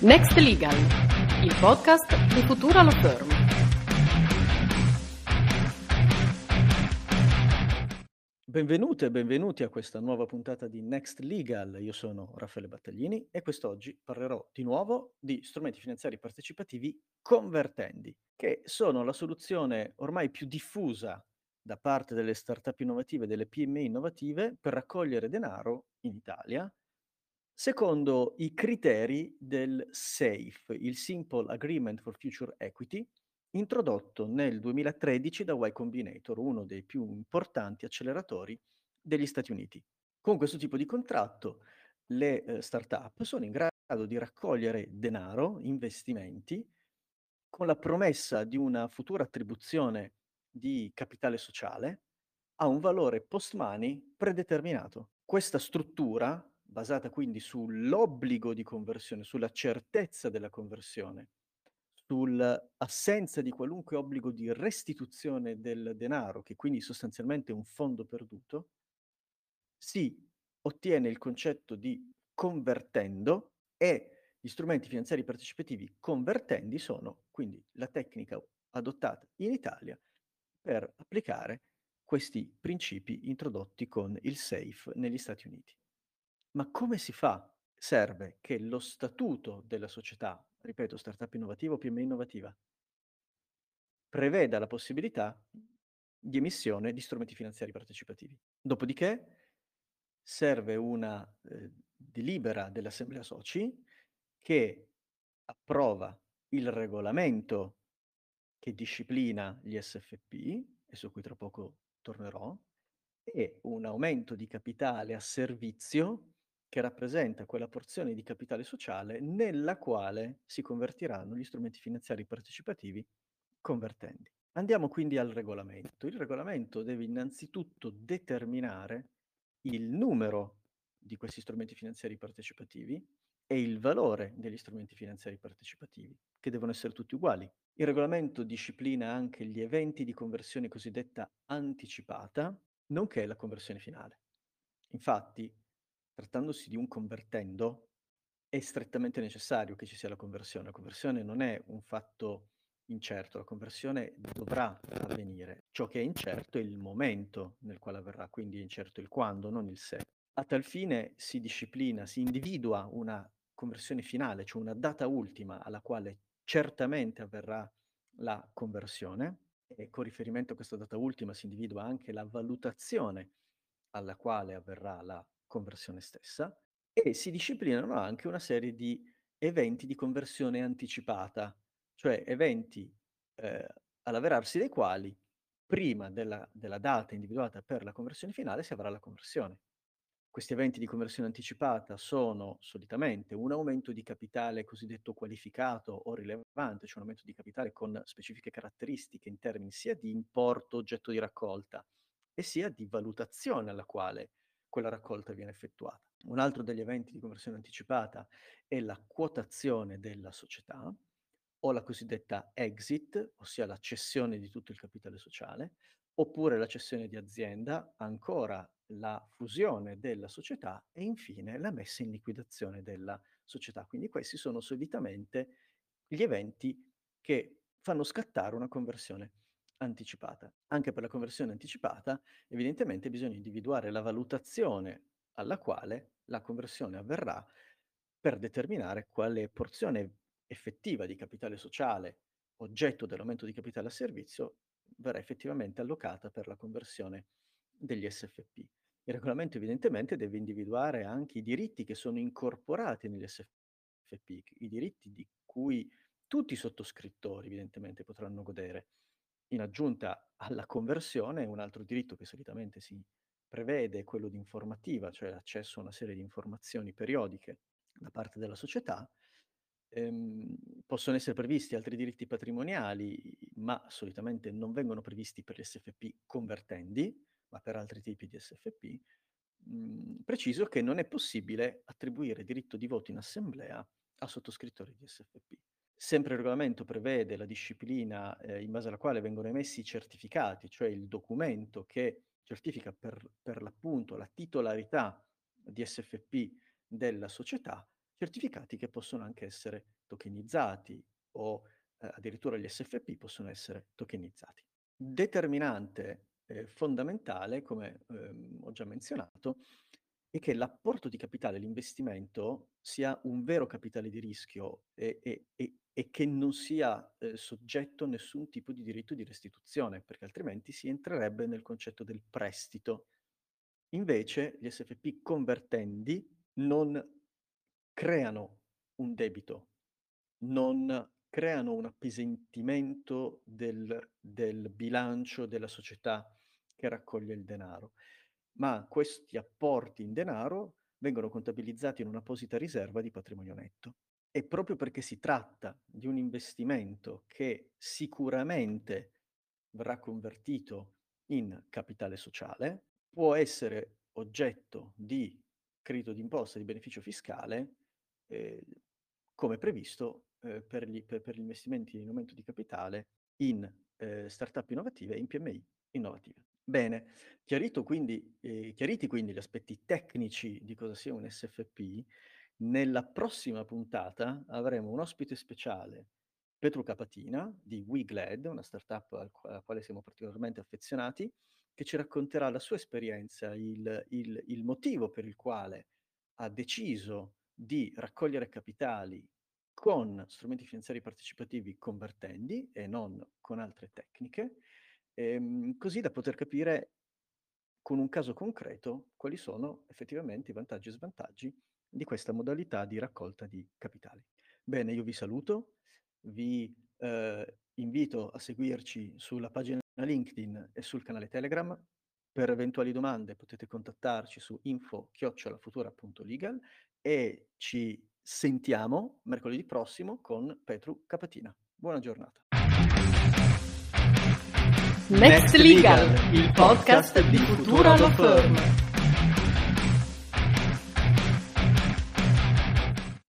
Next Legal, il podcast di Futura Law Firm. Benvenute e benvenuti a questa nuova puntata di Next Legal. Io sono Raffaele Battaglini e quest'oggi parlerò di nuovo di strumenti finanziari partecipativi convertendi, che sono la soluzione ormai più diffusa da parte delle start-up innovative, delle PMI innovative, per raccogliere denaro in Italia secondo i criteri del SAFE, il Simple Agreement for Future Equity, introdotto nel 2013 da Y Combinator, uno dei più importanti acceleratori degli Stati Uniti. Con questo tipo di contratto le eh, start-up sono in grado di raccogliere denaro, investimenti, con la promessa di una futura attribuzione di capitale sociale a un valore post-money predeterminato. Questa struttura basata quindi sull'obbligo di conversione, sulla certezza della conversione, sull'assenza di qualunque obbligo di restituzione del denaro, che quindi sostanzialmente è un fondo perduto, si ottiene il concetto di convertendo e gli strumenti finanziari partecipativi convertendi sono quindi la tecnica adottata in Italia per applicare questi principi introdotti con il SAFE negli Stati Uniti. Ma come si fa? Serve che lo statuto della società, ripeto, startup innovativa o PMI innovativa, preveda la possibilità di emissione di strumenti finanziari partecipativi. Dopodiché serve una eh, delibera dell'Assemblea Soci che approva il regolamento che disciplina gli SFP, e su cui tra poco tornerò, e un aumento di capitale a servizio che rappresenta quella porzione di capitale sociale nella quale si convertiranno gli strumenti finanziari partecipativi convertendi. Andiamo quindi al regolamento. Il regolamento deve innanzitutto determinare il numero di questi strumenti finanziari partecipativi e il valore degli strumenti finanziari partecipativi, che devono essere tutti uguali. Il regolamento disciplina anche gli eventi di conversione cosiddetta anticipata, nonché la conversione finale. Infatti, trattandosi di un convertendo, è strettamente necessario che ci sia la conversione. La conversione non è un fatto incerto, la conversione dovrà avvenire. Ciò che è incerto è il momento nel quale avverrà, quindi è incerto il quando, non il se. A tal fine si disciplina, si individua una conversione finale, cioè una data ultima alla quale certamente avverrà la conversione e con riferimento a questa data ultima si individua anche la valutazione alla quale avverrà la conversione stessa e si disciplinano anche una serie di eventi di conversione anticipata, cioè eventi eh, all'avverarsi dei quali prima della, della data individuata per la conversione finale si avrà la conversione. Questi eventi di conversione anticipata sono solitamente un aumento di capitale cosiddetto qualificato o rilevante, cioè un aumento di capitale con specifiche caratteristiche in termini sia di importo oggetto di raccolta e sia di valutazione alla quale quella raccolta viene effettuata. Un altro degli eventi di conversione anticipata è la quotazione della società o la cosiddetta exit, ossia la cessione di tutto il capitale sociale, oppure la cessione di azienda, ancora la fusione della società e infine la messa in liquidazione della società. Quindi questi sono solitamente gli eventi che fanno scattare una conversione anticipata. Anche per la conversione anticipata, evidentemente bisogna individuare la valutazione alla quale la conversione avverrà per determinare quale porzione effettiva di capitale sociale, oggetto dell'aumento di capitale a servizio, verrà effettivamente allocata per la conversione degli SFP. Il regolamento evidentemente deve individuare anche i diritti che sono incorporati negli SFP, i diritti di cui tutti i sottoscrittori evidentemente potranno godere. In aggiunta alla conversione, un altro diritto che solitamente si prevede è quello di informativa, cioè l'accesso a una serie di informazioni periodiche da parte della società. Ehm, possono essere previsti altri diritti patrimoniali, ma solitamente non vengono previsti per gli SFP convertendi, ma per altri tipi di SFP. Mhmm, preciso che non è possibile attribuire diritto di voto in assemblea a sottoscrittori di SFP. Sempre il regolamento prevede la disciplina eh, in base alla quale vengono emessi i certificati, cioè il documento che certifica per, per l'appunto la titolarità di SFP della società, certificati che possono anche essere tokenizzati o eh, addirittura gli SFP possono essere tokenizzati. Determinante eh, fondamentale, come ehm, ho già menzionato, è che l'apporto di capitale, l'investimento, sia un vero capitale di rischio e, e, e, e che non sia eh, soggetto a nessun tipo di diritto di restituzione, perché altrimenti si entrerebbe nel concetto del prestito. Invece gli SFP convertendi non creano un debito, non creano un appesantimento del, del bilancio della società che raccoglie il denaro, ma questi apporti in denaro vengono contabilizzati in un'apposita riserva di patrimonio netto. E proprio perché si tratta di un investimento che sicuramente verrà convertito in capitale sociale, può essere oggetto di credito d'imposta di beneficio fiscale eh, come previsto eh, per, gli, per, per, gli, investimenti in aumento di capitale in eh, startup innovative e in PMI innovative. Bene, quindi, eh, chiariti quindi gli aspetti tecnici di cosa sia un SFP, nella prossima puntata avremo un ospite speciale, Petru Capatina di WeGlad, una startup al, alla quale siamo particolarmente affezionati, che ci racconterà la sua esperienza, il, il, il motivo per il quale ha deciso di raccogliere capitali con strumenti finanziari partecipativi convertendi e non con altre tecniche, ehm, così da poter capire con un caso concreto quali sono effettivamente i vantaggi e svantaggi di questa modalità di raccolta di capitali. Bene, io vi saluto, vi eh, invito a seguirci sulla pagina LinkedIn e sul canale Telegram. Per eventuali domande potete contattarci su info-futura.legal e ci sentiamo mercoledì prossimo con Petru Capatina. Buona giornata. Next Legal, il podcast di Futura Law Firm.